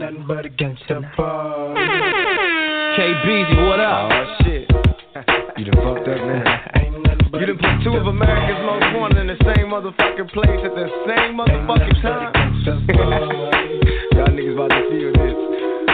nothing but a gangsta boy. KBZ, what up? Oh shit. You done fucked up now. You done put two of America's most wanted in the same motherfucking place at the same motherfucking time. Y'all niggas about to feel this.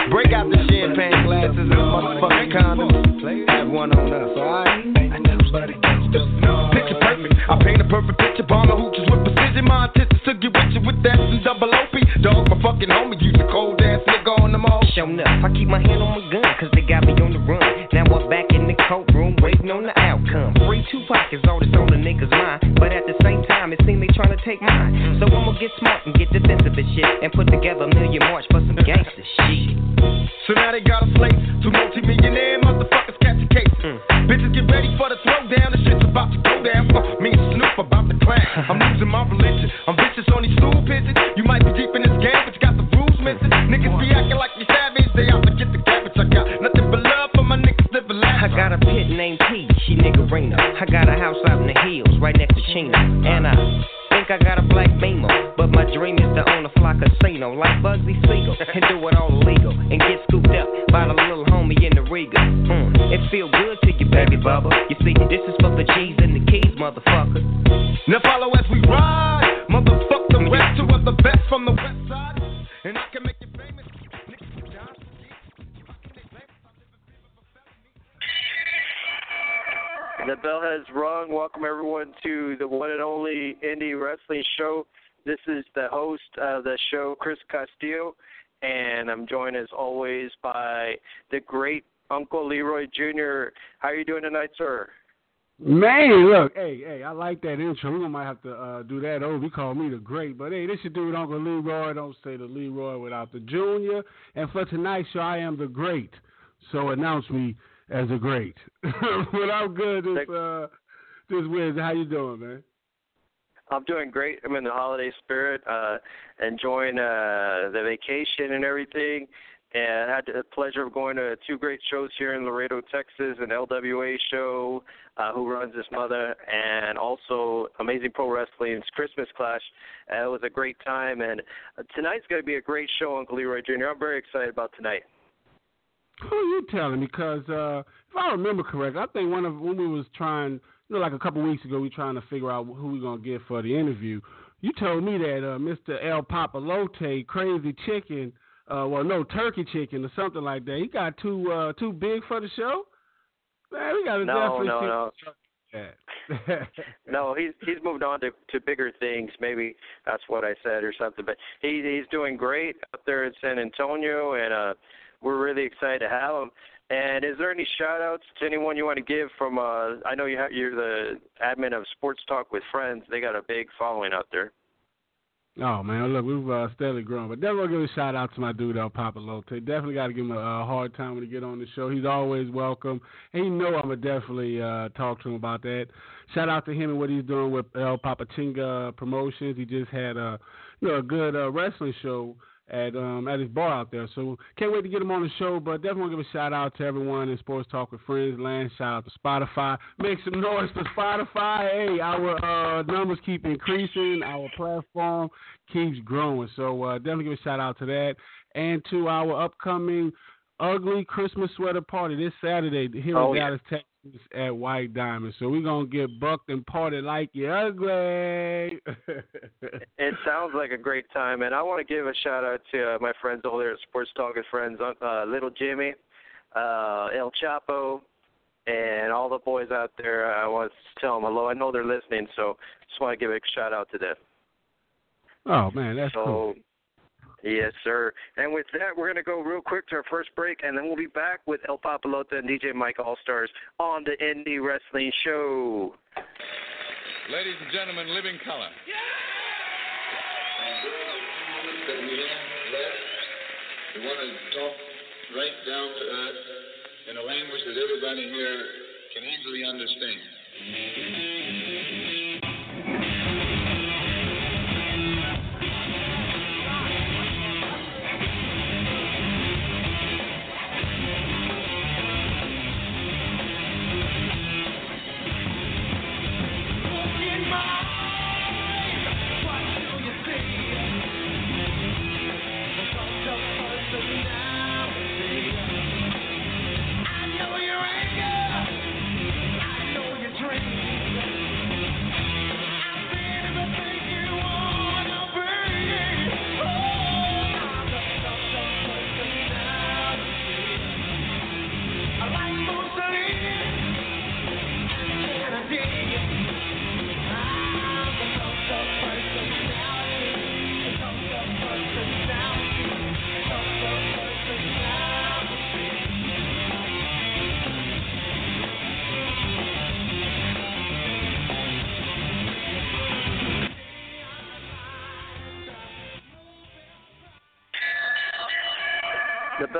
Break out the champagne glasses and the motherfucking condoms. Have one on us, alright? Picture perfect. I paint a perfect picture. Bomber hooches with precision. My intentions to get with you with that and double OP. Dog, my fucking homie. Use a cold ass nigga on the all. Shown up, I keep my hand on my gun, cause they got me on the run. Now I'm back in the courtroom, waiting on the outcome. Free two pockets, all this on the nigga's mind. But at the same time, it seems they trying to take mine. So I'ma get smart and get defensive and shit. And put together a million march for some gangster shit. So now they got a slate. Two multi-millionaire motherfuckers catch a case. Mm. Bitches get ready for the throwdown. The shit's about to go down. Fuck me and Snoop about to clash. I'm losing my religion. I'm vicious on these stool pigeons. You might be deep in this game, but you got the rules missing. Niggas be acting like you savage. They out to get the cabbage. I got nothing but love for my niggas living I got a pit named P, she niggerina. I got a house out in the of the show, Chris Castillo, and I'm joined as always by the great Uncle Leroy Jr. How are you doing tonight, sir? Man, look, hey, hey, I like that intro. We might have to uh, do that over. He called me the great, but hey, this should do it, Uncle Leroy. Don't say the Leroy without the Junior. And for tonight's show, I am the great. So announce me as a great. but I'm good. This uh, this Wednesday. How you doing, man? I'm doing great. I'm in the holiday spirit, uh, enjoying uh, the vacation and everything. And I had the pleasure of going to two great shows here in Laredo, Texas, an LWA show, uh, Who Runs His Mother, and also Amazing Pro Wrestling's Christmas Clash. Uh, it was a great time, and uh, tonight's going to be a great show, Uncle Leroy Jr. I'm very excited about tonight. Who are you telling? Because uh, if I remember correct, I think one of when we was trying, you know, like a couple weeks ago, we trying to figure out who we gonna get for the interview. You told me that uh, Mr. El Papalote, Crazy Chicken, uh, well, no Turkey Chicken or something like that. He got too uh, too big for the show. Man, we gotta No, definitely no, no. No, he's he's moved on to to bigger things. Maybe that's what I said or something. But he he's doing great up there in San Antonio, and uh, we're really excited to have him. And is there any shout outs to anyone you want to give from? Uh, I know you have, you're the admin of Sports Talk with Friends. They got a big following out there. Oh man, look, we've uh, steadily grown, but definitely give a shout out to my dude El Papalote. Definitely got to give him a, a hard time when he get on the show. He's always welcome, and you know I'm gonna definitely uh, talk to him about that. Shout out to him and what he's doing with El Papatinga Promotions. He just had a you know a good uh, wrestling show at um at his bar out there. So can't wait to get him on the show. But definitely want to give a shout out to everyone in Sports Talk with Friends Land. Shout out to Spotify. Make some noise for Spotify. Hey, our uh, numbers keep increasing. Our platform keeps growing. So uh, definitely give a shout out to that and to our upcoming ugly Christmas sweater party this Saturday here Oh, in yeah. Dallas, Texas at White Diamond. So we're gonna get bucked and party like you ugly. It sounds like a great time, and I want to give a shout out to uh, my friends over there at Sports Talk with Friends, uh, Little Jimmy, uh, El Chapo, and all the boys out there. I want to tell them hello. I know they're listening, so just want to give a shout out to them. oh man, that's so, cool. Yes, sir. And with that, we're going to go real quick to our first break, and then we'll be back with El Papalote and DJ Mike All Stars on the Indie Wrestling Show. Ladies and gentlemen, living color. that we have left. We want to talk right down to earth in a language that everybody here can easily understand.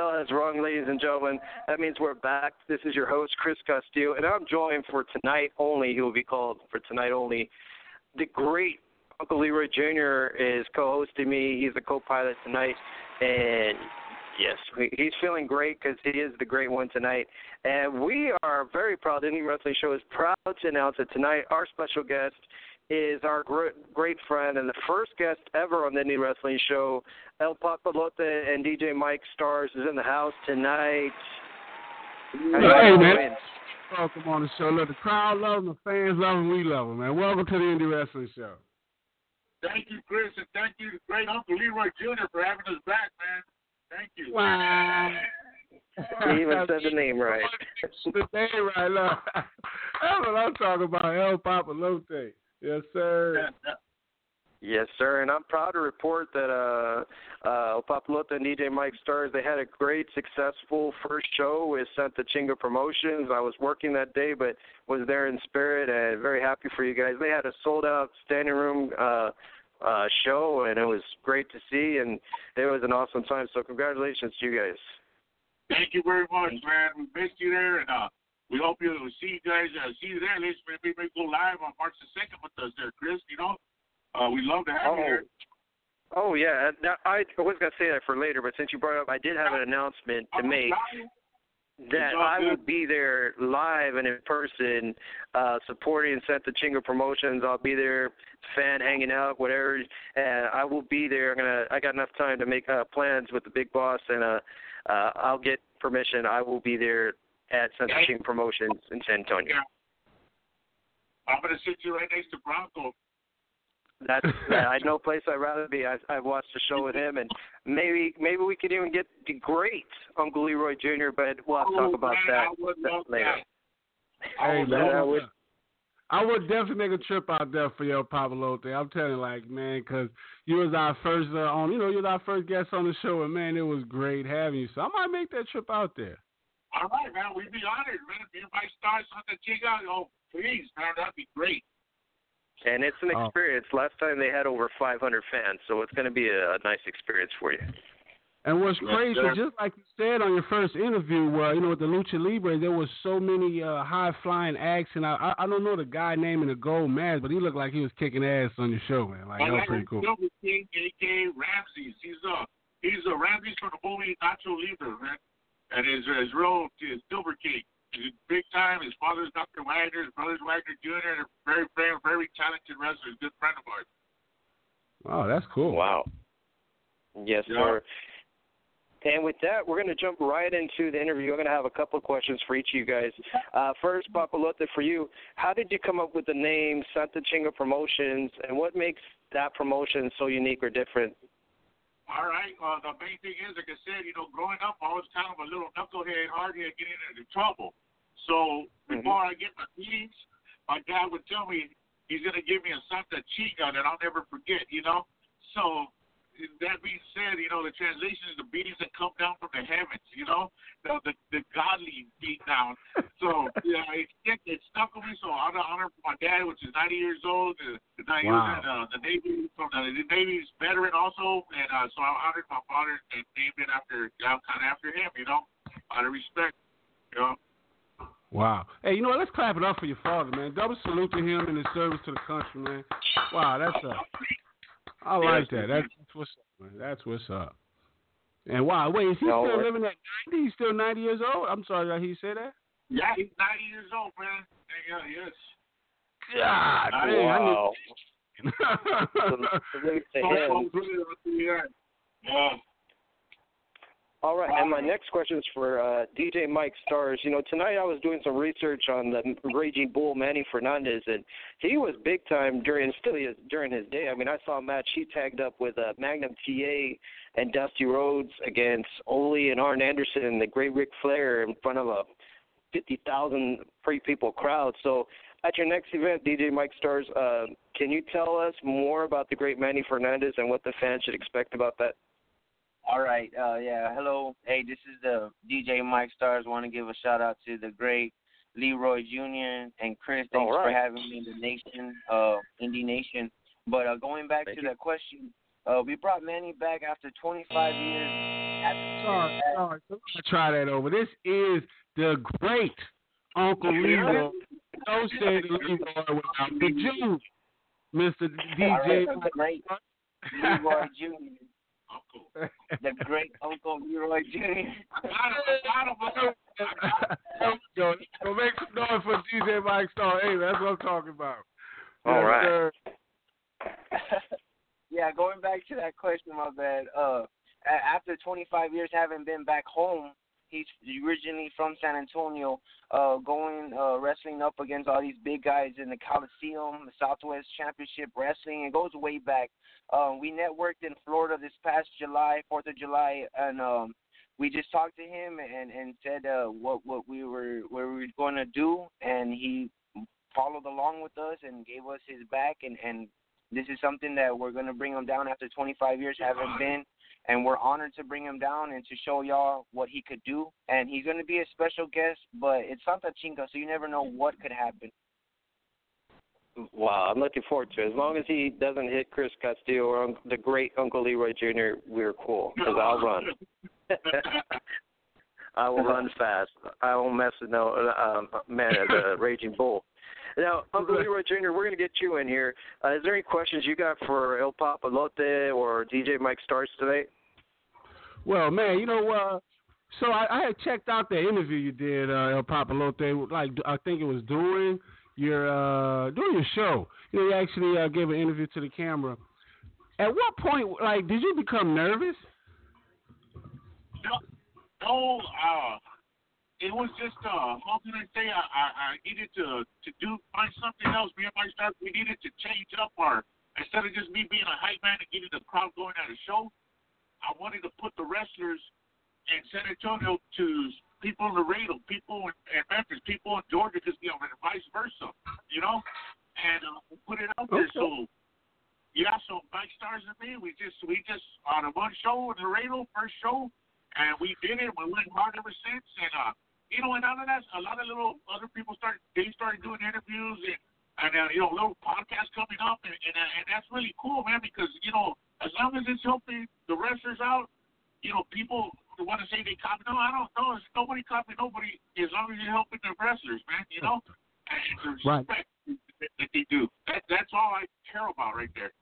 The bell has rung, ladies and gentlemen. That means we're back. This is your host, Chris Castillo, and I'm joined for tonight only. He will be called for tonight only. The great Uncle Leroy Jr. is co-hosting me. He's a co-pilot tonight, and yes, he's feeling great because he is the great one tonight. And we are very proud. The Indie Wrestling Show is proud to announce that tonight our special guest is our great, great friend and the first guest ever on the Indie Wrestling Show. El Papalote and DJ Mike Stars is in the house tonight. Hey, man. Welcome on the show. Look, the crowd loves him, the fans love him, we love him, man. Welcome to the Indie Wrestling Show. Thank you, Chris, and thank you, great Uncle Leroy Jr., for having us back, man. Thank you. Wow. He even said the name right. the name right, look. That's what I'm talking about, El Papalote. Yes, sir. Yes, sir. And I'm proud to report that uh uh Papalote and DJ Mike Stars, they had a great successful first show with Santa Chinga Promotions. I was working that day but was there in spirit and very happy for you guys. They had a sold out standing room uh uh show and it was great to see and it was an awesome time. So congratulations to you guys. Thank you very much, man. We missed you there and uh we hope you see you guys uh, see you there. Let's maybe, maybe go live on March the second with us there, Chris, you know? Uh, we'd love to have oh. you here. Oh yeah, I was gonna say that for later, but since you brought it up, I did have an announcement to make that I will be there live and in person, uh, supporting Santa Chinga Promotions. I'll be there, fan hanging out, whatever, and I will be there. I'm gonna, I got enough time to make uh, plans with the big boss, and uh, uh, I'll get permission. I will be there at Santa Chinga Promotions in San Antonio. Yeah. I'm gonna sit you right next to Bronco. That's I know place I'd rather be. I I watched the show with him, and maybe maybe we could even get the great Uncle Leroy Jr. But we'll have to talk about Oh, man, that, I would that love later. that. Hey, Oh, man. I would- I would definitely make a trip out there for your Papalote. I'm telling you, like, man, 'cause you was our first uh, on, you know, you was our first guest on the show, and man, it was great having you. So I might make that trip out there. All right, man. We'd be honored, man. If anybody starts on the Chinga, oh, please, man, that'd be great. And it's an Oh. experience. Last time they had over 500 fans, so it's going to be a, a nice experience for you. And what's Yes, crazy, sir. just like you said on your first interview, where you know with the Lucha Libre, there was so many uh, high flying acts, and I, I I don't know the guy name in the gold mask, but he looked like he was kicking ass on your show, man. Like that was pretty cool. King, aka Ramses. He's uh he's uh, Ramses from the movie Nacho Libre, man. And his his real is Silver King. He's big time. His father's Dr. Wagner. His brother's Wagner Jr. They're very, very, very talented wrestlers. Good friend of ours. Oh, that's cool. Wow. Yes, Yeah. sir. And with that, we're going to jump right into the interview. I'm going to have a couple of questions for each of you guys. Uh, first, Papalote, for you, how did you come up with the name Santa Chinga Promotions, and what makes that promotion so unique or different? All right. Uh, the main thing is, like I said, you know, growing up, I was kind of a little knucklehead, hardhead, getting into trouble. So before I get my teens, my dad would tell me he's gonna give me a Santa Chinga that I'll never forget. You know. So that being said, you know, the translation is the beatings that come down from the heavens. You know, the the, the godly beat down. So yeah, it it, it stuck with me. So out of honor for my dad, which is 90 years old, the, the, Wow. uh, the Navy from the, the Navy's veteran also, and uh, so I honored my father and named it after uh, kind of after him. You know, out of respect. You know. Wow. Hey, you know what? Let's clap it up for your father, man. Double salute to him and his service to the country, man. Wow, that's uh I like that. That's, that's what's up, man. That's what's up. And wow, wait, is he No, still we're- living at ninety? He's still ninety years old? I'm sorry, did he say that? Yeah, he's 90 years old, man. Yeah, yes. God I- dang, I Wow. need- Salute to So, him. so, yeah. All right, and my next question is for uh, DJ Mike Stars. You know, tonight I was doing some research on the Raging Bull Manny Fernandez, and he was big time during still is during his day. I mean, I saw a match he tagged up with uh, Magnum TA and Dusty Rhodes against Ole and Arn Anderson and the Great Ric Flair in front of a fifty thousand free people crowd. So. At your next event, DJ Mike Stars, uh, can you tell us more about the great Manny Fernandez and what the fans should expect about that? All right. Uh, yeah. Hello. Hey, this is the DJ Mike Stars. Want to give a shout out to the great Leroy Jr. and Chris. Thanks All for having me in the nation, uh, Indie Nation. But uh, going back Thank to you. that question, uh, we brought Manny back after 25 years Sorry, sorry. Try that over. This is the great Uncle Leroy. Don't say the Leroy without the Jew, Mr. DJ. the great Leroy Jr. the great Uncle Leroy Jr. I don't, Yo, go make some noise for DJ Mike Star. Hey, that's what I'm talking about. All Yes, right. yeah, going back to that question, my bad. Uh, after 25 years having been back home, he's originally from San Antonio. Uh, going uh, wrestling up against all these big guys in the Coliseum, the Southwest Championship Wrestling. It goes way back. Um, we networked in Florida this past July, Fourth of July, and um, we just talked to him and and said uh, what what we were what we were going to do, and he followed along with us and gave us his back and and this is something that we're going to bring him down after 25 years having been and we're honored to bring him down and to show y'all what he could do and he's going to be a special guest but it's Santa Chinga so you never know what could happen Wow, I'm looking forward to it. As long as he doesn't hit Chris Castillo or un- the great Uncle Leroy Jr., we're cool because I'll run. I will run fast. I won't mess with no um, man as a raging bull. Now, Uncle Leroy Jr., we're going to get you in here. Uh, is there any questions you got for El Papalote or DJ Mike Stars today? Well, man, you know, uh, so I, I had checked out the interview you did, uh, El Papalote. Like I think it was during your uh, during your show. You know, you actually uh, gave an interview to the camera. At what point, like, did you become nervous? No, uh, it was just uh, how can I say? I, I, I needed to to do find something else. Me and my staff, we needed to change up our instead of just me being a hype man and getting the crowd going at a show. I wanted to put the wrestlers in San Antonio to people in Laredo, people in, in Memphis, people in Georgia, because you know, and vice versa, you know, and uh, put it out there. So yeah, so Mike Stars and me, we just we just on a one show in Laredo, first show, and we did it. We went hard ever since, and uh, you know, and out of that, a lot of little other people started they started doing interviews and and uh, you know, little podcasts coming up, and and, uh, and that's really cool, man, because you know, as long as it's helping the wrestlers out, you know, people who want to say they copy. No, I don't know. It's nobody copy nobody as long as you're helping the wrestlers, man. You know, and the Right. respect that they do. That, that's all I care about right there.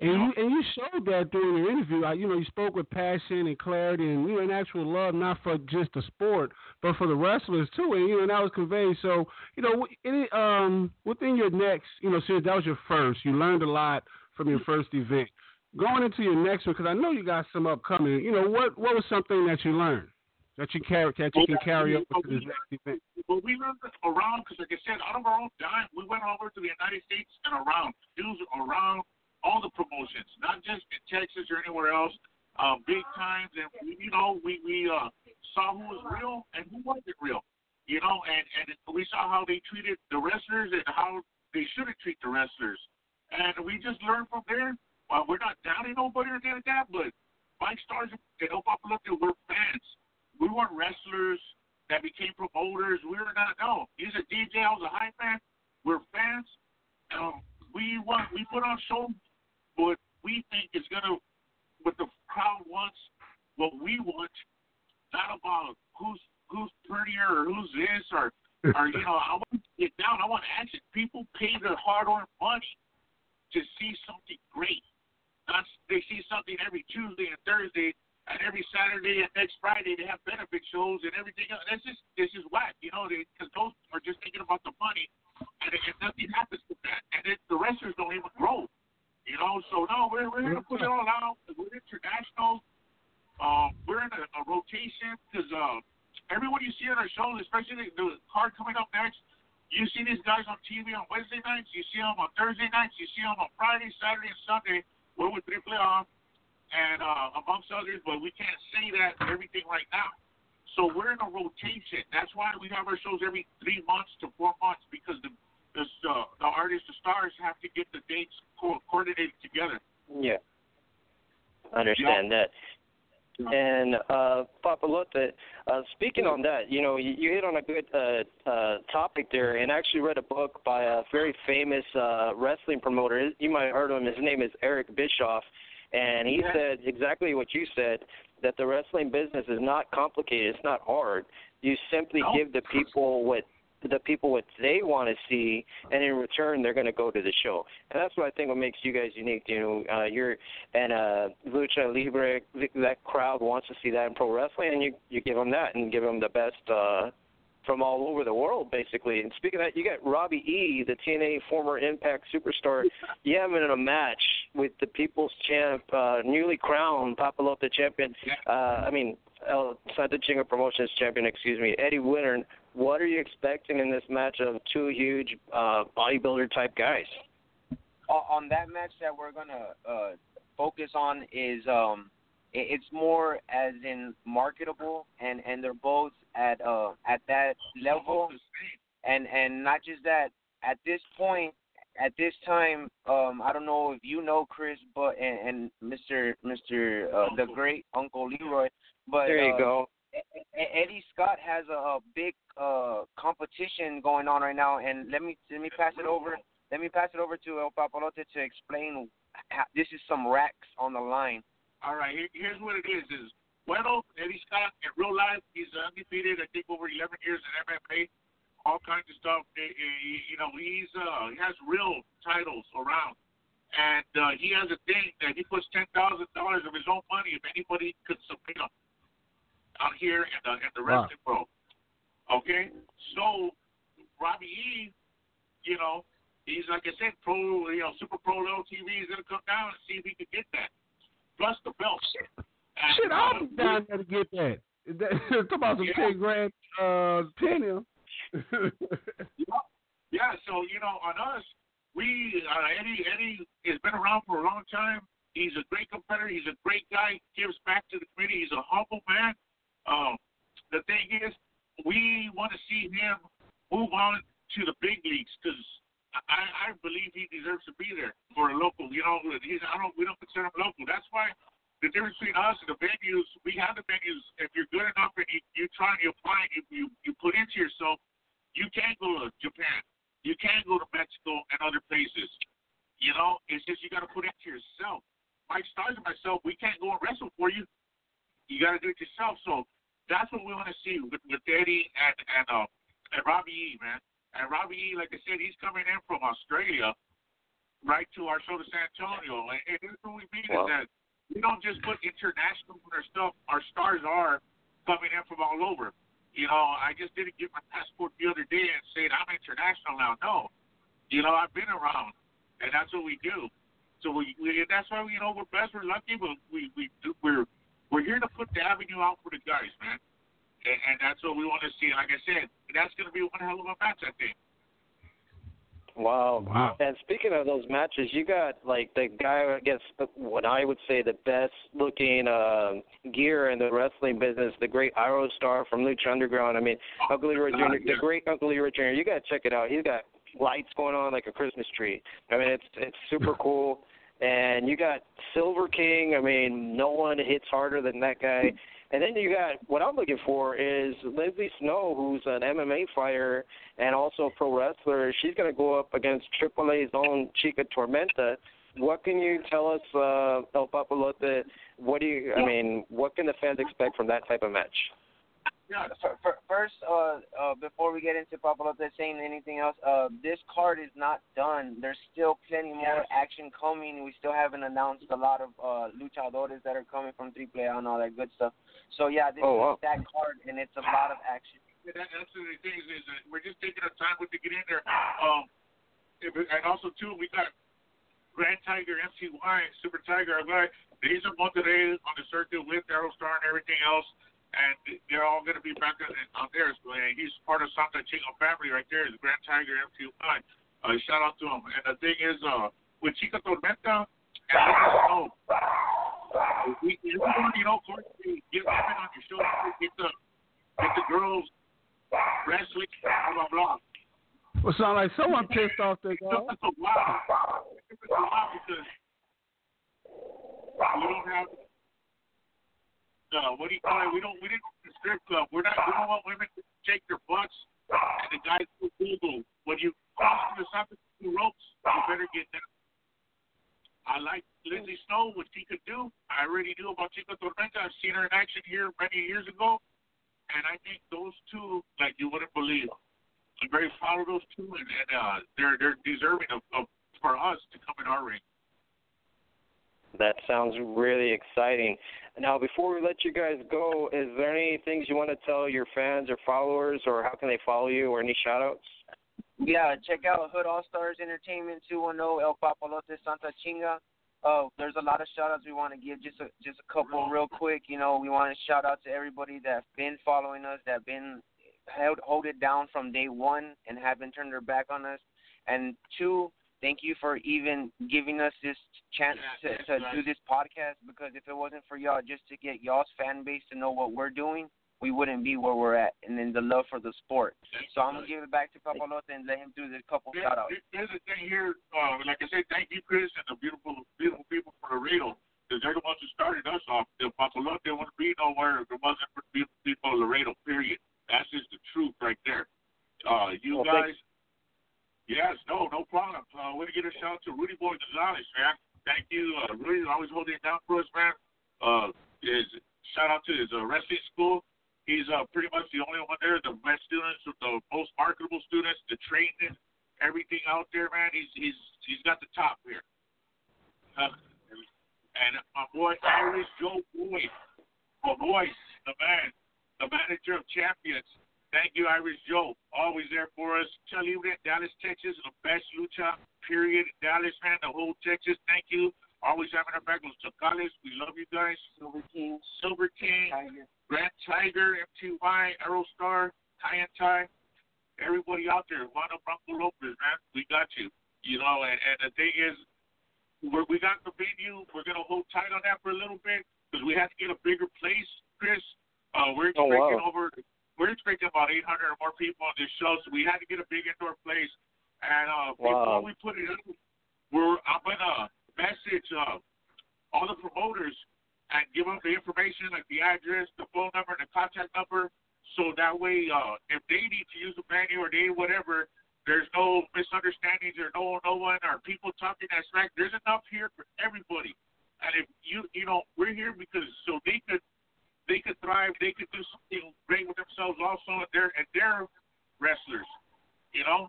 And you and you showed that during your interview. Like, you know, you spoke with passion and clarity, and you know, an actual love, not for just the sport, but for the wrestlers too. And you know, and that was conveyed. So, you know, um, within your next, you know, since that was your first, you learned a lot from your first event. Going into your next one, because I know you got some upcoming. You know, what what was something that you learned that you carry that you can carry over to this next event? Well, we went around because, like I said, out of our own dime, we went over to the United States and around, dudes around all the promotions, not just in Texas or anywhere else. Uh, big times, and you know, we we uh, saw who was real and who wasn't real. You know, and and we saw how they treated the wrestlers and how they shouldn't treat the wrestlers, and we just learned from there. Well, we're not downing nobody or anything like that, but Mike Stars El Papalote, we're fans. We weren't wrestlers that became promoters. We were not. No, he's a DJ. I was a hype man. We're fans. Um, we want. We put on show what we think is gonna, what the crowd wants, what we want. Not about who's who's prettier or who's this or or you know. I want to get down. I want action. People pay their hard-earned money to see something great. Not they see something every Tuesday and Thursday and every Saturday and next Friday they have benefit shows and everything else. That's just this is whack, you know, because those are just thinking about the money, and, and nothing happens with that, and it, the wrestlers don't even grow, you know. So no, we're we're gonna put it all out. We're international. Um, we're in a, a rotation because uh, everyone you see on our shows, especially the, the card coming up next. You see these guys on TV on Wednesday nights. You see them on Thursday nights. You see them on Friday, Saturday, and Sunday. We're with Triple A and uh, amongst others, but we can't say that everything right now. So we're in a rotation. That's why we have our shows every three months to four months because the the, uh, the artists, the stars, have to get the dates co- coordinated together. Yeah. I understand that. And uh, Papalote, uh, speaking on that, you know, you, you hit on a good uh, uh, topic there, and I actually read a book by a very famous uh, wrestling promoter. You might have heard of him. His name is Eric Bischoff, and he said exactly what you said that the wrestling business is not complicated. It's not hard. You simply No. give the people what the people what they want to see, and in return they're going to go to the show. And that's what I think what makes you guys unique. You know, uh, you're and uh, lucha libre. That crowd wants to see that in pro wrestling, and you you give them that and give them the best. uh from all over the world, basically. And speaking of that, you got Robbie E, the TNA former Impact superstar. Him in a match with the People's Champ, uh, newly crowned Papalote champion. Uh, I mean, El Santa Chinga Promotions champion, excuse me, Eddie Winter. What are you expecting in this match of two huge uh, bodybuilder type guys? On that match that we're gonna uh, focus on is um, it's more as in marketable, and and they're both at uh at that level, and and not just that. At this point, at this time, um, I don't know if you know Chris, but and, and Mr. Mr. Uh, the great Uncle Leroy, but There you uh, go. Eddie Scott has a, a big uh competition going on right now, and let me let me pass it over. Let me pass it over to El Papalote to explain. How, this is some racks on the line. All right, here, here's what it is: is Bueno Eddie Scott in real life, he's undefeated. I think over 11 years in MMA, all kinds of stuff. Eh, eh, You know, he's uh, he has real titles around, and uh, he has a thing that he puts ten thousand dollars of his own money if anybody could submit him out here in the in the Wow. wrestling pro. Okay, so Robbie E, you know, he's like I said, pro, you know, super pro little TV. He's gonna come down and see if he can get that, plus the belt. Shit, uh, I'll be down there to get that. talk about some Yeah. ten grand uh tenure. Yeah, so you know, on us, we uh, Eddie Eddie has been around for a long time. He's a great competitor. He's a great guy. Gives back to the community. He's a humble man. Um, the thing is, we want to see him move on to the big leagues because I, I believe he deserves to be there for a local. You know, he's I don't we don't consider him local. That's why the difference between us and the venues, we have the venues. If you're good enough and you, you try you apply, you, you you put into yourself, you can go to Japan. You can go to Mexico and other places. You know, it's just you got to put it to yourself. Mike Stars and myself, we can't go and wrestle for you. You got to do it yourself. So that's what we want to see with, with Eddie and and uh, and Robbie E, man. And Robbie E, like I said, he's coming in from Australia, right to our show to San Antonio. And, and here's what we mean Wow. is that we don't just put international on our stuff. Our stars are coming in from all over. You know, I just didn't get my passport the other day and said I'm international now. No, you know, I've been around, and that's what we do. So we, we that's why you know we're blessed, we're lucky, but we we do, we're we're here to put the avenue out for the guys, man, and, and that's what we want to see. Like I said, that's going to be one hell of a match, I think. Wow. Wow. And speaking of those matches, you got like the guy, I guess, what I would say the best looking uh, gear in the wrestling business, the great Aerostar from Lucha Underground. I mean, Uncle Leroy Jr., the great Uncle Leroy Jr. You got to check it out. He's got lights going on like a Christmas tree. I mean, it's it's super cool. And you got Silver King. I mean, no one hits harder than that guy. And then you got what I'm looking for is Leslie Snow, who's an MMA fighter and also a pro wrestler. She's going to go up against AAA's own Chica Tormenta. What can you tell us, uh, El Papalote? What do you? I mean, what can the fans expect from that type of match? Yeah, F- f- First, uh, uh, before we get into Papalote saying anything else, uh, this card is not done. There's still plenty more action coming. We still haven't announced a lot of uh, luchadores that are coming from AAA and all that good stuff. So yeah, this Oh, wow. is that card, and it's a lot of action. Yeah, that, that's the thing is, is that we're just taking our time with to get in there. Um, if, and also too, we got Grand Tiger, MTY, Super Tiger, our guy. He's in Monterrey on the circuit with Aerostar and everything else, and they're all going to be back on, on there. And he's part of Santa Chinga family right there. The Grand Tiger, MTY. Uh, shout out to him. And the thing is, uh, with Chica Tormenta, and know. We, everyone, you know, of course, we get women on your show, get the get the girls wrestling, blah blah blah. Well, sound like someone pissed off that guy. A lot. It's a lot because we don't have. Uh, what do you call it? We don't. We didn't the strip club. We're not. We don't want women to shake their butts and the guys do Google. When you cross the something the ropes, you better get down. I like Lindsay Snow, what she could do. I already knew about Chica Tormenta. I've seen her in action here many years ago. And I think those two, like you wouldn't believe. I'm very proud of those two, and, and uh, they're they're deserving of, of for us to come in our ring. That sounds really exciting. Now, before we let you guys go, is there any things you want to tell your fans or followers, or how can they follow you, or any shout outs? Yeah, check out Hood All Stars Entertainment 210 El Papalote Santa Chinga. Uh, there's a lot of shout outs we want to give. Just a, just a couple real quick. You know, we want to shout out to everybody that's been following us, that been held hold it down from day one and haven't turned their back on us. And two, thank you for even giving us this chance Yeah, to, to that's do this podcast because if it wasn't for y'all just to get y'all's fan base to know what we're doing, we wouldn't be where we're at. And then the love for the sport. So I'm gonna give it back to Papalote and let him do the couple There- shout outs. There's a thing here, uh, like I said, thank you, Chris, and the beautiful, beautiful people from Laredo. Because they're the ones who started us off. The Papalote wouldn't be nowhere if it wasn't for the beautiful people of Laredo, period. That's just the truth right there. Uh, you guys, yes, no, no problem. Uh, we're going to get a shout out to Rudy Boy Gonzalez, man. Thank you. Uh, Rudy always holding it down for us, man. Uh, is, shout out to his uh, wrestling school. He's uh, pretty much the only one there, the best students, the most marketable students, the training, everything out there, man. He's he's he's got the top here. Uh, and my boy Irish Joe Boyd, my voice, the man, the manager of champions. Thank you, Irish Joe. Always there for us. Tell you that Dallas, Texas, the best lucha period. Dallas, man, the whole Texas. Thank you. Always having our back. Los Chacales, we love you guys. Silver King, Silver King, Tiger. Grand Tiger, MTY, Aerostar, Tie and Tie, everybody out there, Juan Bronco Lopez, man, we got you. You know, and, and the thing is, we're, we got the venue. We're gonna hold tight on that for a little bit because we have to get a bigger place, Chris. Uh, we're Oh, wow. over, we're expecting about 800 or more people on this show, so we had to get a big indoor place. And uh, before we put it up, we're I'm gonna message uh, all the promoters and give them the information like the address, the phone number, the contact number, so that way uh, if they need to use the venue or they whatever, there's no misunderstandings or no no one or people talking that smack. There's enough here for everybody. And if you you know we're here because so they could they could thrive, they could do something great with themselves also, and they're and they're wrestlers, you know.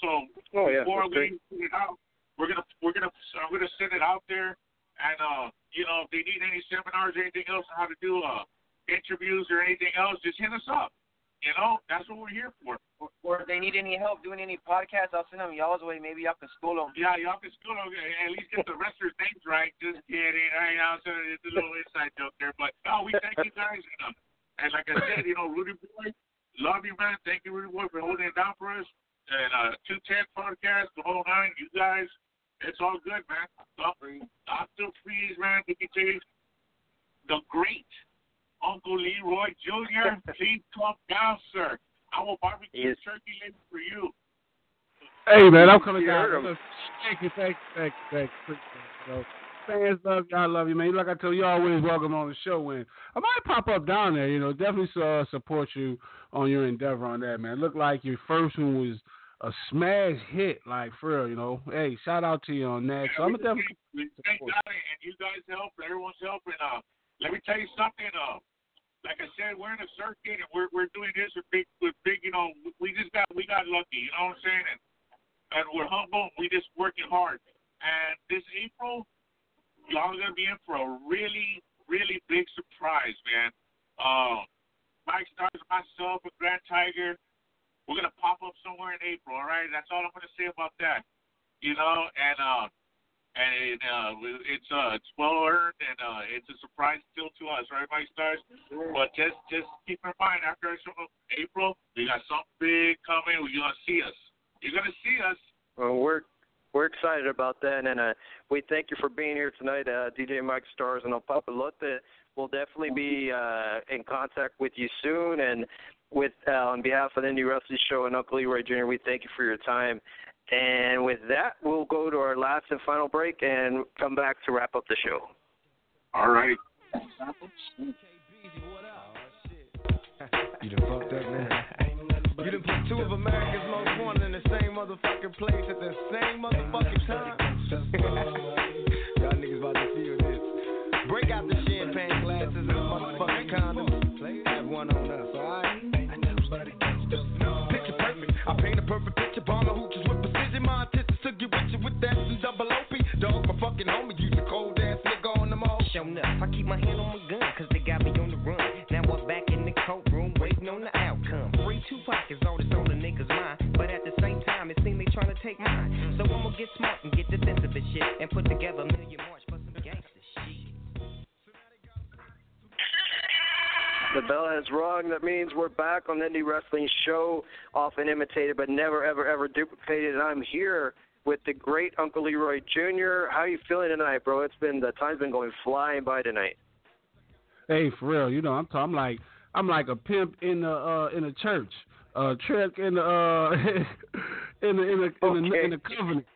So Oh, yeah, before we put it out, we're gonna we're gonna I'm gonna send it out there, and uh, you know, if they need any seminars or anything else on how to do uh interviews or anything else, just hit us up. You know, that's what we're here for. Or, or if they need any help doing any podcasts, I'll send them y'all's way. Maybe y'all can school them. Yeah, y'all can still uh, at least get the rest wrestlers' names right. Just kidding. I know so it's a little inside joke there, but no, we thank you guys. And, uh, and like I said, you know, Rudy Boy, love you, man. Thank you, Rudy Boy, for holding it down for us. And uh, two ten podcast, the whole nine. You guys, it's all good, man. Doctor Freeze, man. Tell you, the great Uncle Leroy Jr. Please come down, sir. I will barbecue Yes. turkey leg for you. Hey man, I'm coming You down. Look, Thank you, thank you, thank you, thank you. Appreciate it, bro. Fans love you, I love you, man. Like I told you, always welcome on the show. And I might pop up down there, you know. Definitely uh, support you on your endeavor on that, man. Look like your first one was a smash hit, like for real, you know. Hey, shout out to you on that. So I'm gonna definitely. thank, we thank God and you guys help, everyone's helping. Uh, let me tell you something. Uh, like I said, we're in a circuit and we're we're doing this with big with big. You know, we just got we got lucky. You know what I'm saying? And and we're humble. We just working hard. And this April, y'all are gonna be in for a really really big surprise, man. Uh, Mike Stars, myself, and Grand Tiger. We're gonna pop up somewhere in April. All right, that's all I'm gonna say about that. You know, and uh, and it, uh, it's uh, it's well earned, and uh, it's a surprise still to us, right, Mike Stars? But just just keep in mind, after April, we got something big coming. You're gonna see us. You're gonna see us. Well, we're we're excited about that, and uh, we thank you for being here tonight, uh, DJ Mike Stars and El Papalote. We'll definitely be uh, in contact with you soon, and with uh, on behalf of the Indie Wrestling Show and Uncle Leroy Jr., we thank you for your time. And with that, we'll go to our last and final break and come back to wrap up the show. All right. You done fucked up now. You done put two of America's most wanted in the same motherfucking place at the same motherfucking time. It seems they trying to take mine. So I'ma get smart and get defensive and shit. And put together a million march for some gangster shit. The bell has rung. That means we're back on the Indie Wrestling Show, often imitated but never, ever, ever duplicated. And I'm here with the great Uncle Leroy Jr. How you feeling tonight, bro? It's been the time's been going flying by tonight. Hey, for real, you know, I'm t- I'm like I'm like a pimp in the uh in a church, uh trick in the uh in the in the in the, in the covenant.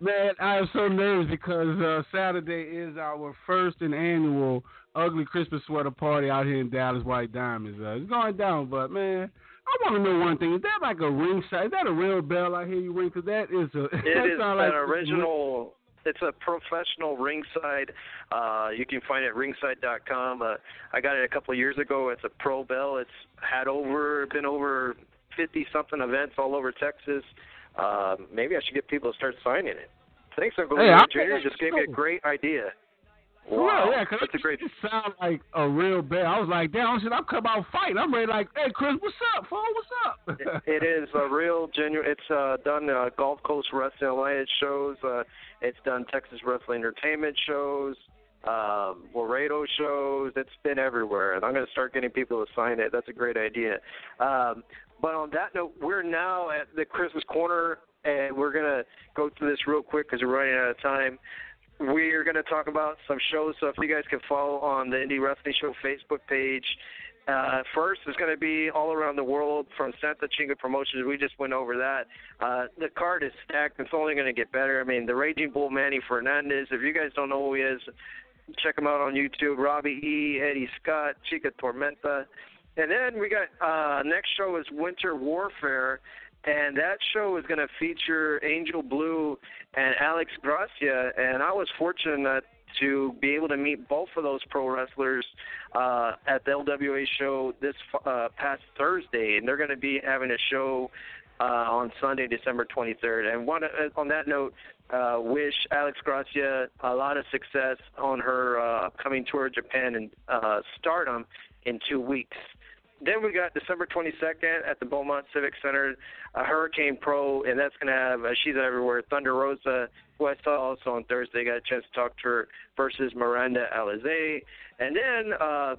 Man, I am so nervous because uh Saturday is our first and annual ugly Christmas sweater party out here in Dallas White Diamonds. Uh, it's going down, but man, I want to know one thing: is that like a ring? ringside? Is that a real bell I hear you ring? Because that is a It is an like original. It's a professional ringside. Uh, you can find it at ringside.com. Uh, I got it a couple of years ago. It's a pro bell. It's had over been over 50 something events all over Texas. Uh, maybe I should get people to start signing it. Thanks, Uncle Hey, Jr. take Just gave me a great idea. Wow, real, yeah, because that's a great. it sound like a real bell. I was like, damn, shit, I'm come out fighting. I'm ready, like, hey, Chris, what's up, fool? What's up? it is a real genuine. It's uh, done uh, Gulf Coast Wrestling Alliance shows. Uh, it's done Texas Wrestling Entertainment shows, um, Laredo shows. It's been everywhere, and I'm going to start getting people to sign it. That's a great idea. Um, but on that note, we're now at the Christmas corner, and we're going to go through this real quick because we're running out of time. We're going to talk about some shows, so if you guys can follow on the Indie Wrestling Show Facebook page, uh, first is going to be all around the world from Santa Chinga Promotions. We just went over that. Uh, the card is stacked. It's only going to get better. I mean, the Raging Bull Manny Fernandez. If you guys don't know who he is, check him out on YouTube. Robbie E, Eddie Scott, Chica Tormenta. And then we got uh, next show is Winter Warfare, and that show is going to feature Angel Blue and Alex Gracia. And I was fortunate to be able to meet both of those pro wrestlers uh, at the LWA show this uh, past Thursday, and they're going to be having a show uh, on Sunday, December 23rd. And one, uh, on that note, uh, wish Alex Gracia a lot of success on her uh, upcoming tour of Japan and Stardom in two weeks. Then we got December 22nd at the Beaumont Civic Center, a Hurricane Pro, and that's going to have, uh, she's everywhere, Thunder Rosa, who I saw also on Thursday, got a chance to talk to her, versus Miranda Alizé. And then uh,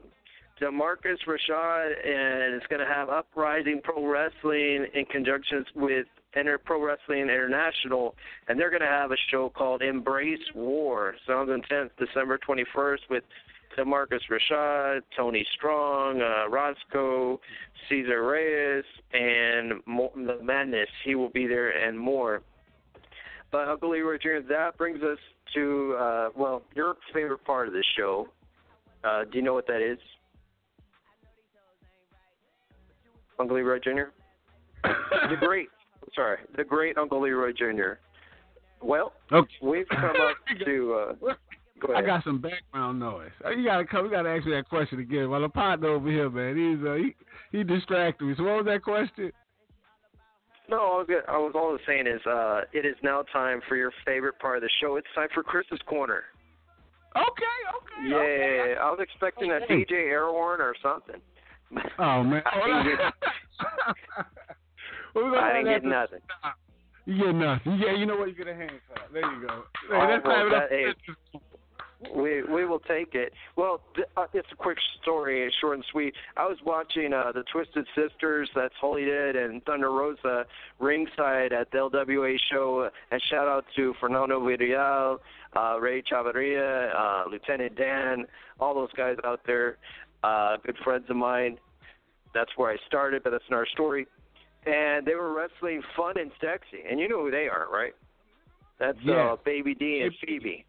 Demarcus Rashad, and it's going to have Uprising Pro Wrestling in conjunction with Inter Pro Wrestling International, and they're going to have a show called Embrace War. Sounds intense, December 21st with Demarcus Rashad, Tony Strong, uh, Roscoe, Cesar Reyes, and Mo- the Madness. He will be there and more. But Uncle Leroy Jr., that brings us to, uh, well, your favorite part of the show. Uh, do you know what that is? Uncle Leroy Jr.? the great, sorry, the great Uncle Leroy Jr. Well, okay. we've come up to. Uh, I got some background noise. Uh, You gotta come. You gotta ask me that question again. Well, the partner over here, man, he's uh, he he distracted me. So what was that question? No, I was. I was all I was saying is, uh, it is now time for your favorite part of the show. It's time for Chris's Corner. Okay, okay. Yeah, okay. I was expecting a Hey. DJ Airhorn or something. Oh man. I didn't get, I didn't get nothing. You get nothing. Yeah, you know what? You get a hand clap. There you go. Hey, Oh, that's well, that- hey, We we will take it. Well, th- uh, it's a quick story, short and sweet. I was watching uh, the Twisted Sisters, that's Holidead and Thunder Rosa, ringside at the LWA show. And shout out to Fernando Villarreal, uh, Ray Chavarria, uh, Lieutenant Dan, all those guys out there, uh, good friends of mine. That's where I started, but that's another story. And they were wrestling fun and sexy, and you know who they are, right? That's Yeah. uh, Baby D and Phoebe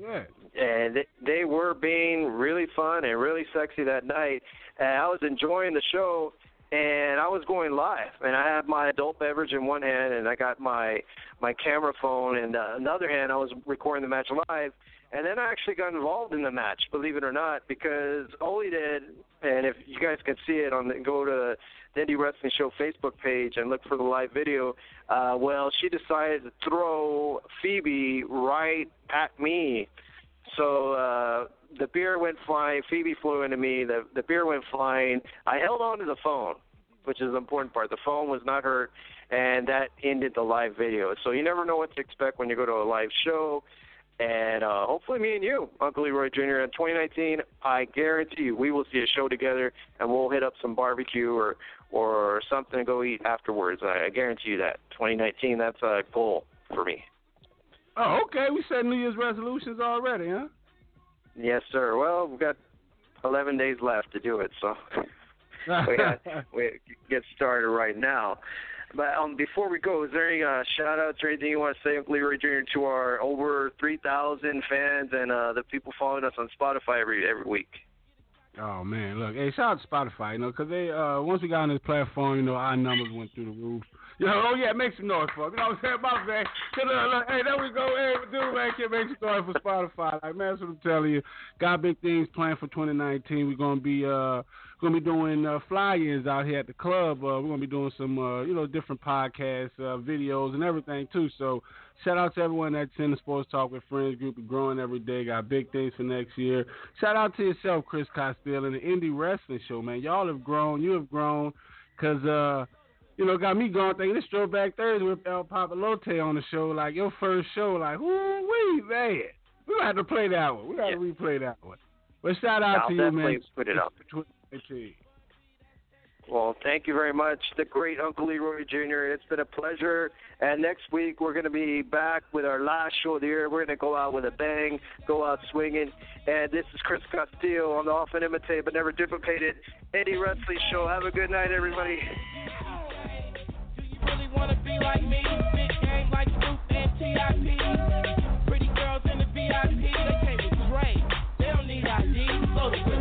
Yeah. and they, were being really fun and really sexy that night. And I was enjoying the show, and I was going live, and I had my adult beverage in one hand, and I got my my camera phone in the another hand. I was recording the match live, And then I actually got involved in the match, believe it or not, because he did, and if you guys can see it on the go to the Indie Wrestling Show Facebook page and look for the live video. Uh, well, she decided to throw Phoebe right at me. So uh, the beer went flying. Phoebe flew into me. The the beer went flying. I held on to the phone, which is the important part. The phone was not hurt, and that ended the live video. So you never know what to expect when you go to a live show. And uh, hopefully, me and you, Uncle Leroy Jr. in 2019, I guarantee you, we will see a show together, and we'll hit up some barbecue or or something to go eat afterwards. I, I guarantee you that 2019, that's a goal for me. Oh, okay. We set New Year's resolutions already, huh? Yes, sir. Well, we've got 11 days left to do it, so we got we get started right now. But um, before we go, is there any uh, shout outs or anything you want to say, Uncle Leroy Jr., to our over 3,000 fans and uh, the people following us on Spotify every every week? Oh man, look, hey, shout out to Spotify, you know, because they uh once we got on this platform, you know, our numbers went through the roof. You know, oh yeah, make some noise for You know what I'm saying? My man. Look, look, hey, there we go. Hey, dude, man, can make some noise for Spotify. Like man, that's what I'm telling you. Got big things planned for 2019. We're gonna be uh gonna be doing uh, fly-ins out here at the club. Uh, we're gonna be doing some uh, you know different podcasts, uh, videos, and everything too. So shout out to everyone that's in the Sports Talk with Friends group. We're growing every day. Got big things for next year. Shout out to yourself, Chris Castillo, and the Indie Wrestling Show, man. Y'all have grown. You have grown, cause uh, you know, got me going thinking this throwback Thursday with El Papalote on the show. Like your first show, like whoo wee man. We gonna have to play that one. We gotta yeah. replay that one. But shout out I'll to you, man. Put it up guaranteed. Well, thank you very much, the great Uncle Leroy Jr. It's been a pleasure. And next week, we're going to be back with our last show of the year. We're going to go out with a bang, go out swinging. And this is Chris Castillo on the Often Imitated But Never Duplicated Indie Wrestling Show. Have a good night, everybody. Pretty girls in the VIP, they came with Dre. They don't need ID, so